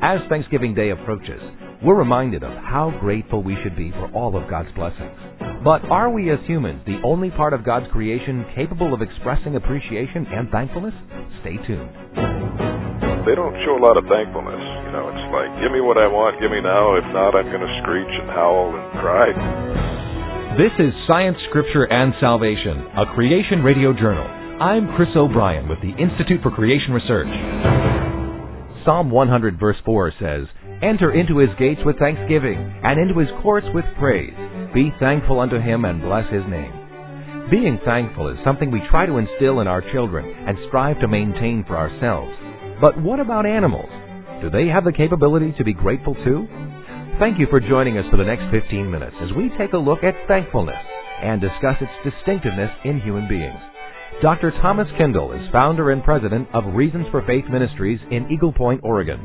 As Thanksgiving Day approaches, we're reminded of how grateful we should be for all of God's blessings. But are we as humans the only part of God's creation capable of expressing appreciation and thankfulness? Stay tuned. They don't show a lot of thankfulness. You know, it's like, give me what I want, give me now. If not, I'm going to screech and howl and cry. This is Science, Scripture, and Salvation, a creation radio journal. I'm Chris O'Brien with the Institute for Creation Research. Psalm 100 verse 4 says, Enter into his gates with thanksgiving, and into his courts with praise. Be thankful unto him and bless his name. Being thankful is something we try to instill in our children and strive to maintain for ourselves. But what about animals? Do they have the capability to be grateful too? Thank you for joining us for the next 15 minutes as we take a look at thankfulness and discuss its distinctiveness in human beings. Dr. Thomas Kindell is founder and president of Reasons for Faith Ministries in Eagle Point, Oregon.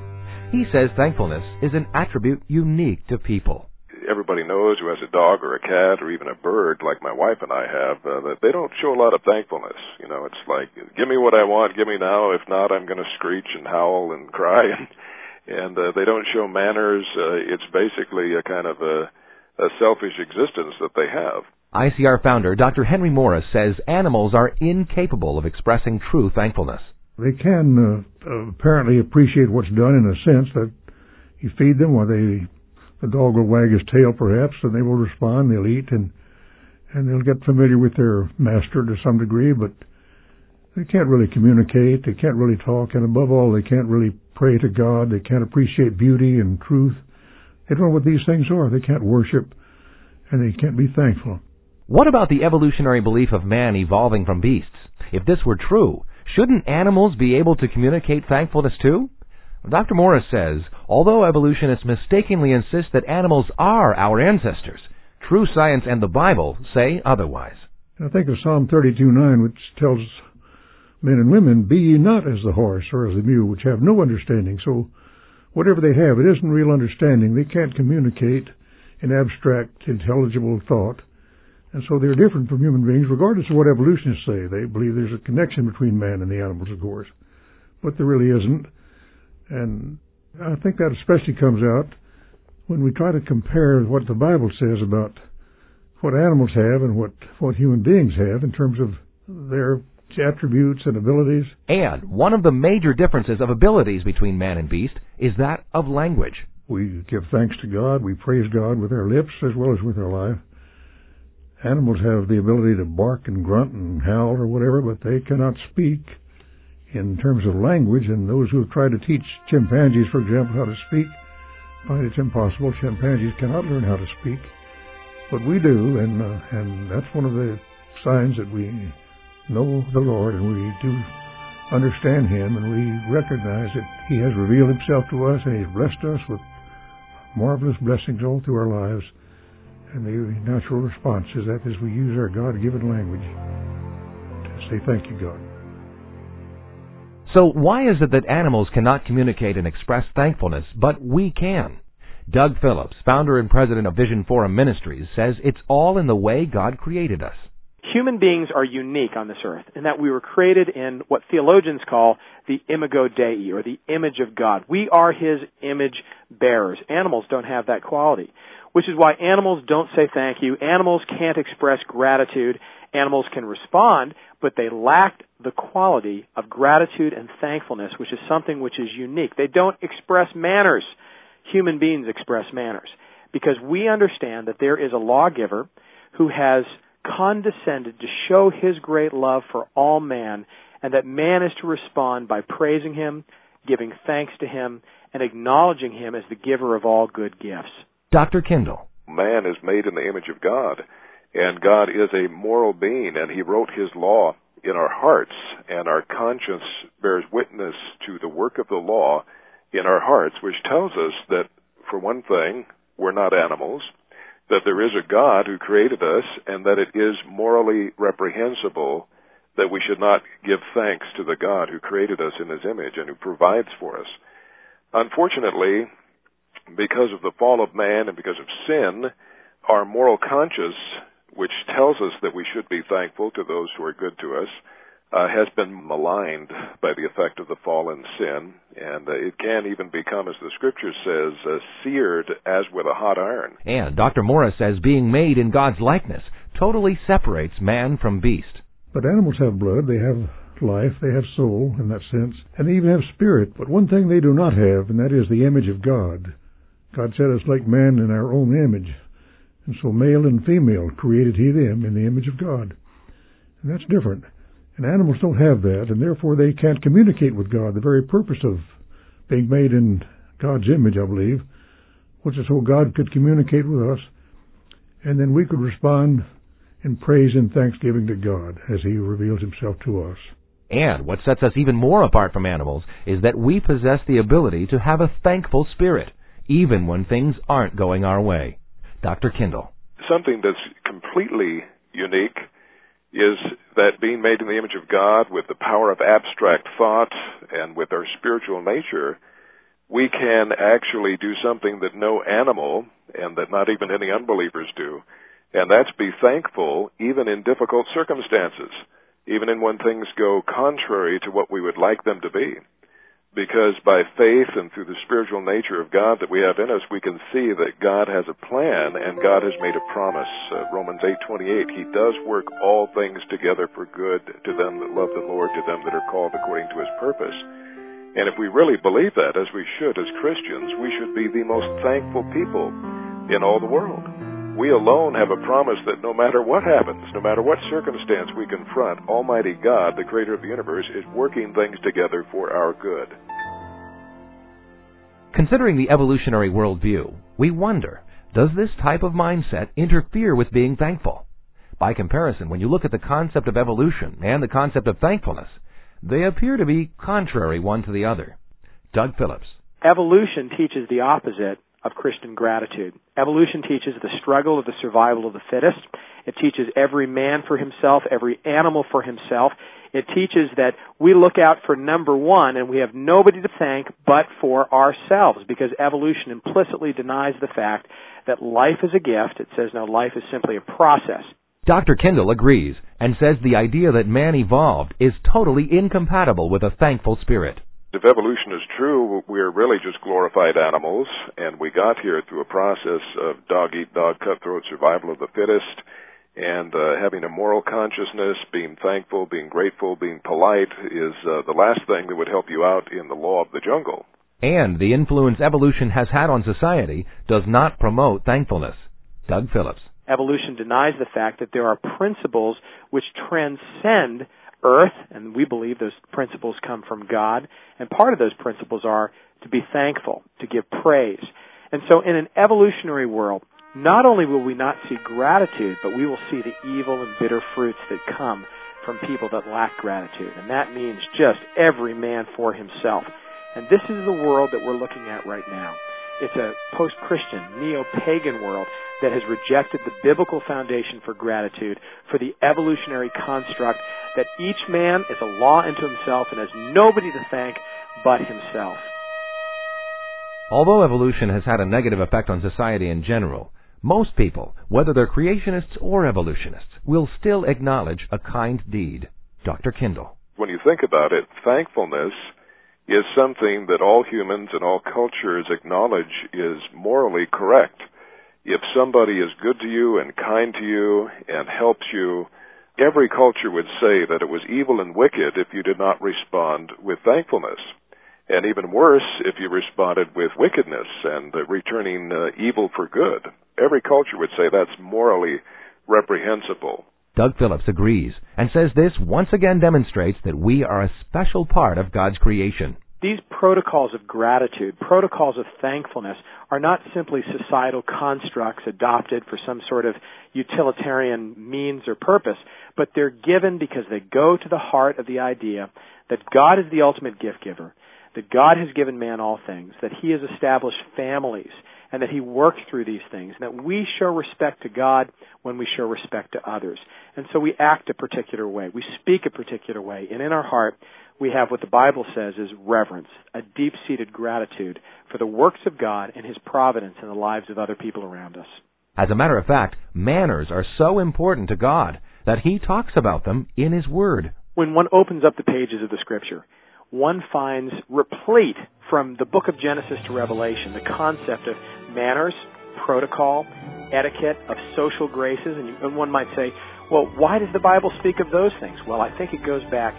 He says thankfulness is an attribute unique to people. Everybody knows who has a dog or a cat or even a bird, like my wife and I have, uh, that they don't show a lot of thankfulness. You know, it's like, give me what I want, give me now. If not, I'm going to screech and howl and cry. And, and uh, they don't show manners. Uh, it's basically a kind of a, a selfish existence that they have. ICR founder Dr. Henry Morris says animals are incapable of expressing true thankfulness. They can uh, apparently appreciate what's done in a sense that you feed them or they, the dog will wag his tail perhaps and they will respond, they'll eat and, and they'll get familiar with their master to some degree, but they can't really communicate, they can't really talk, and above all, they can't really pray to God, they can't appreciate beauty and truth. They don't know what these things are. They can't worship and they can't be thankful. What about the evolutionary belief of man evolving from beasts? If this were true, shouldn't animals be able to communicate thankfulness too? Dr. Morris says, although evolutionists mistakenly insist that animals are our ancestors, true science and the Bible say otherwise. I think of Psalm 32:9, which tells men and women, Be ye not as the horse or as the mule, which have no understanding. So, whatever they have, it isn't real understanding. They can't communicate in abstract, intelligible thought. And so they're different from human beings, regardless of what evolutionists say. They believe there's a connection between man and the animals, of course. But there really isn't. And I think that especially comes out when we try to compare what the Bible says about what animals have and what, what human beings have in terms of their attributes and abilities. And one of the major differences of abilities between man and beast is that of language. We give thanks to God, we praise God with our lips as well as with our life. Animals have the ability to bark and grunt and howl or whatever, but they cannot speak in terms of language. And those who have tried to teach chimpanzees, for example, how to speak, find it's impossible. Chimpanzees cannot learn how to speak, but we do, and uh, and that's one of the signs that we know the Lord and we do understand Him, and we recognize that He has revealed Himself to us and He's blessed us with marvelous blessings all through our lives. And the natural response is that as we use our God given language to say, Thank you, God. So, why is it that animals cannot communicate and express thankfulness, but we can? Doug Phillips, founder and president of Vision Forum Ministries, says it's all in the way God created us. Human beings are unique on this earth in that we were created in what theologians call the imago Dei, or the image of God. We are His image bearers. Animals don't have that quality which is why animals don't say thank you. Animals can't express gratitude. Animals can respond, but they lack the quality of gratitude and thankfulness, which is something which is unique. They don't express manners. Human beings express manners because we understand that there is a lawgiver who has condescended to show his great love for all man and that man is to respond by praising him, giving thanks to him, and acknowledging him as the giver of all good gifts. Dr. Kindell. Man is made in the image of God, and God is a moral being, and He wrote His law in our hearts, and our conscience bears witness to the work of the law in our hearts, which tells us that, for one thing, we're not animals, that there is a God who created us, and that it is morally reprehensible that we should not give thanks to the God who created us in His image and who provides for us. Unfortunately, because of the fall of man and because of sin, our moral conscience, which tells us that we should be thankful to those who are good to us, uh, has been maligned by the effect of the fallen sin, and uh, it can even become, as the scripture says, uh, seared as with a hot iron. And Dr. Morris says being made in God's likeness totally separates man from beast. But animals have blood, they have life, they have soul in that sense, and they even have spirit. But one thing they do not have, and that is the image of God. God said us like man in our own image. And so male and female created he them in the image of God. And that's different. And animals don't have that, and therefore they can't communicate with God. The very purpose of being made in God's image, I believe, was so God could communicate with us, and then we could respond in praise and thanksgiving to God as He reveals Himself to us. And what sets us even more apart from animals is that we possess the ability to have a thankful spirit, even when things aren't going our way. Dr. Kindell. Something that's completely unique is that being made in the image of God with the power of abstract thought and with our spiritual nature, we can actually do something that no animal and that not even any unbelievers do, and that's be thankful even in difficult circumstances, even in when things go contrary to what we would like them to be because by faith and through the spiritual nature of God that we have in us, we can see that God has a plan and God has made a promise. Uh, Romans 8:28, He does work all things together for good to them that love the Lord, to them that are called according to His purpose. And if we really believe that, as we should as Christians, we should be the most thankful people in all the world we alone have a promise that no matter what happens, no matter what circumstance we confront, Almighty God, the creator of the universe, is working things together for our good. Considering the evolutionary worldview, we wonder, does this type of mindset interfere with being thankful? By comparison, when you look at the concept of evolution and the concept of thankfulness, they appear to be contrary one to the other. Doug Phillips. Evolution teaches the opposite of Christian gratitude. Evolution teaches the struggle of the survival of the fittest. It teaches every man for himself, every animal for himself. It teaches that we look out for number one and we have nobody to thank but for ourselves because evolution implicitly denies the fact that life is a gift. It says no, life is simply a process. Dr. Kindell agrees and says the idea that man evolved is totally incompatible with a thankful spirit if evolution is true, we're really just glorified animals, and we got here through a process of dog eat dog, cutthroat survival of the fittest, and uh, having a moral consciousness, being thankful, being grateful, being polite is uh, the last thing that would help you out in the law of the jungle. And the influence evolution has had on society does not promote thankfulness. Doug Phillips. Evolution denies the fact that there are principles which transcend earth, and we believe those principles come from God. And part of those principles are to be thankful, to give praise. And so in an evolutionary world, not only will we not see gratitude, but we will see the evil and bitter fruits that come from people that lack gratitude. And that means just every man for himself. And this is the world that we're looking at right now. It's a post-Christian, neo-pagan world that has rejected the biblical foundation for gratitude, for the evolutionary construct that each man is a law unto himself and has nobody to thank but himself. Although evolution has had a negative effect on society in general, most people, whether they're creationists or evolutionists, will still acknowledge a kind deed. Dr. Kindell. When you think about it, thankfulness is something that all humans and all cultures acknowledge is morally correct. If somebody is good to you and kind to you and helps you, every culture would say that it was evil and wicked if you did not respond with thankfulness. And even worse, if you responded with wickedness and uh, returning uh, evil for good. Every culture would say that's morally reprehensible. Doug Phillips agrees and says this once again demonstrates that we are a special part of God's creation. These protocols of gratitude, protocols of thankfulness, are not simply societal constructs adopted for some sort of utilitarian means or purpose, but they're given because they go to the heart of the idea that God is the ultimate gift giver, that God has given man all things, that He has established families, and that He works through these things, and that we show respect to God when we show respect to others. And so we act a particular way, we speak a particular way, and in our heart we have what the Bible says is reverence, a deep seated gratitude for the works of God and His providence in the lives of other people around us. As a matter of fact, manners are so important to God that He talks about them in His Word. When one opens up the pages of the scripture, one finds replete from the book of Genesis to Revelation the concept of manners, protocol, etiquette, of social graces, and, and one might say, well, why does the Bible speak of those things? Well, I think it goes back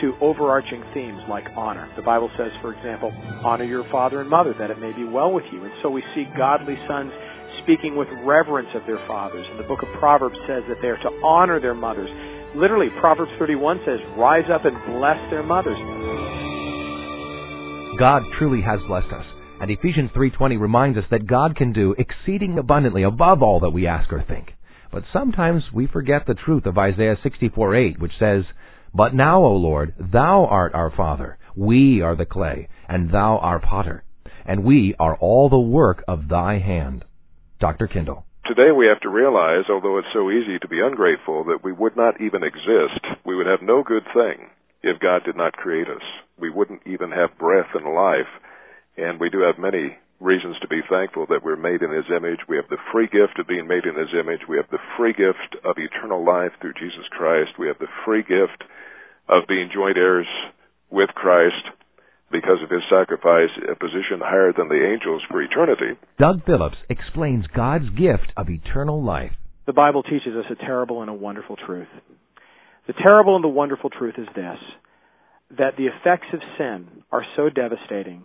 to overarching themes like honor. The Bible says, for example, honor your father and mother that it may be well with you. And so we see godly sons speaking with reverence of their fathers. And the book of Proverbs says that they are to honor their mothers. Literally, Proverbs 31 says, rise up and bless their mothers. God truly has blessed us. And Ephesians 3:20 reminds us that God can do exceeding abundantly above all that we ask or think. But sometimes we forget the truth of Isaiah 64:8, which says, "But now, O Lord, thou art our Father; we are the clay, and thou our potter, and we are all the work of thy hand." Dr. Kindell. Today we have to realize, although it's so easy to be ungrateful, that we would not even exist. We would have no good thing if God did not create us. We wouldn't even have breath and life. And we do have many reasons to be thankful that we're made in His image. We have the free gift of being made in His image. We have the free gift of eternal life through Jesus Christ. We have the free gift of being joint heirs with Christ because of His sacrifice, a position higher than the angels for eternity. Doug Phillips explains God's gift of eternal life. The Bible teaches us a terrible and a wonderful truth. The terrible and the wonderful truth is this that the effects of sin are so devastating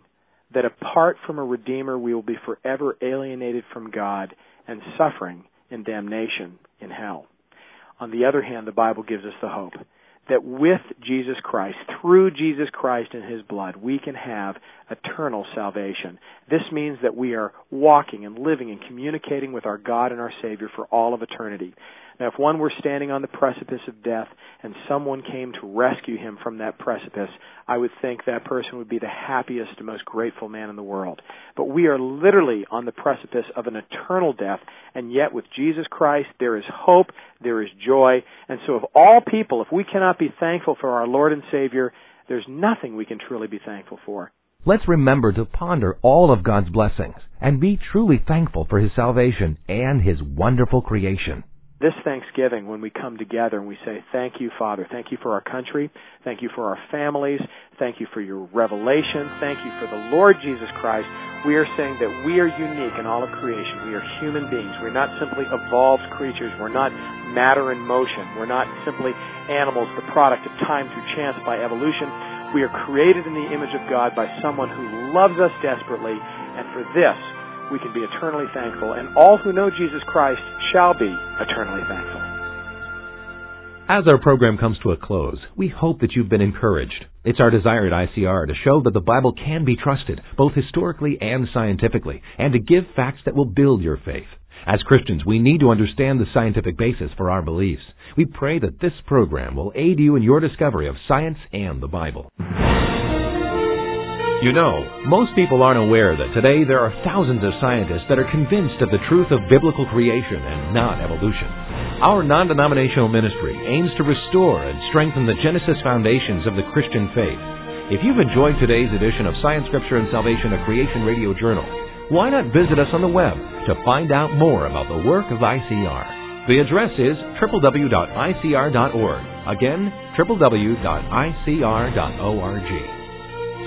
that apart from a Redeemer, we will be forever alienated from God and suffering in damnation in hell. On the other hand, the Bible gives us the hope that with Jesus Christ, through Jesus Christ and His blood, we can have eternal salvation. This means that we are walking and living and communicating with our God and our Savior for all of eternity. Now, if one were standing on the precipice of death and someone came to rescue him from that precipice, I would think that person would be the happiest and most grateful man in the world. But we are literally on the precipice of an eternal death, and yet with Jesus Christ there is hope, there is joy, and so of all people, if we cannot be thankful for our Lord and Savior, there's nothing we can truly be thankful for. Let's remember to ponder all of God's blessings and be truly thankful for His salvation and His wonderful creation this Thanksgiving when we come together and we say, Thank you, Father. Thank you for our country. Thank you for our families. Thank you for your revelation. Thank you for the Lord Jesus Christ. We are saying that we are unique in all of creation. We are human beings. We're not simply evolved creatures. We're not matter in motion. We're not simply animals, the product of time through chance by evolution. We are created in the image of God by someone who loves us desperately. And for this, we can be eternally thankful, and all who know Jesus Christ shall be eternally thankful. As our program comes to a close, we hope that you've been encouraged. It's our desire at ICR to show that the Bible can be trusted, both historically and scientifically, and to give facts that will build your faith. As Christians, we need to understand the scientific basis for our beliefs. We pray that this program will aid you in your discovery of science and the Bible. You know, most people aren't aware that today there are thousands of scientists that are convinced of the truth of biblical creation and not evolution. Our non denominational ministry aims to restore and strengthen the Genesis foundations of the Christian faith. If you've enjoyed today's edition of Science, Scripture, and Salvation, a Creation Radio Journal, why not visit us on the web to find out more about the work of ICR? The address is www.icr.org. Again, www.icr.org.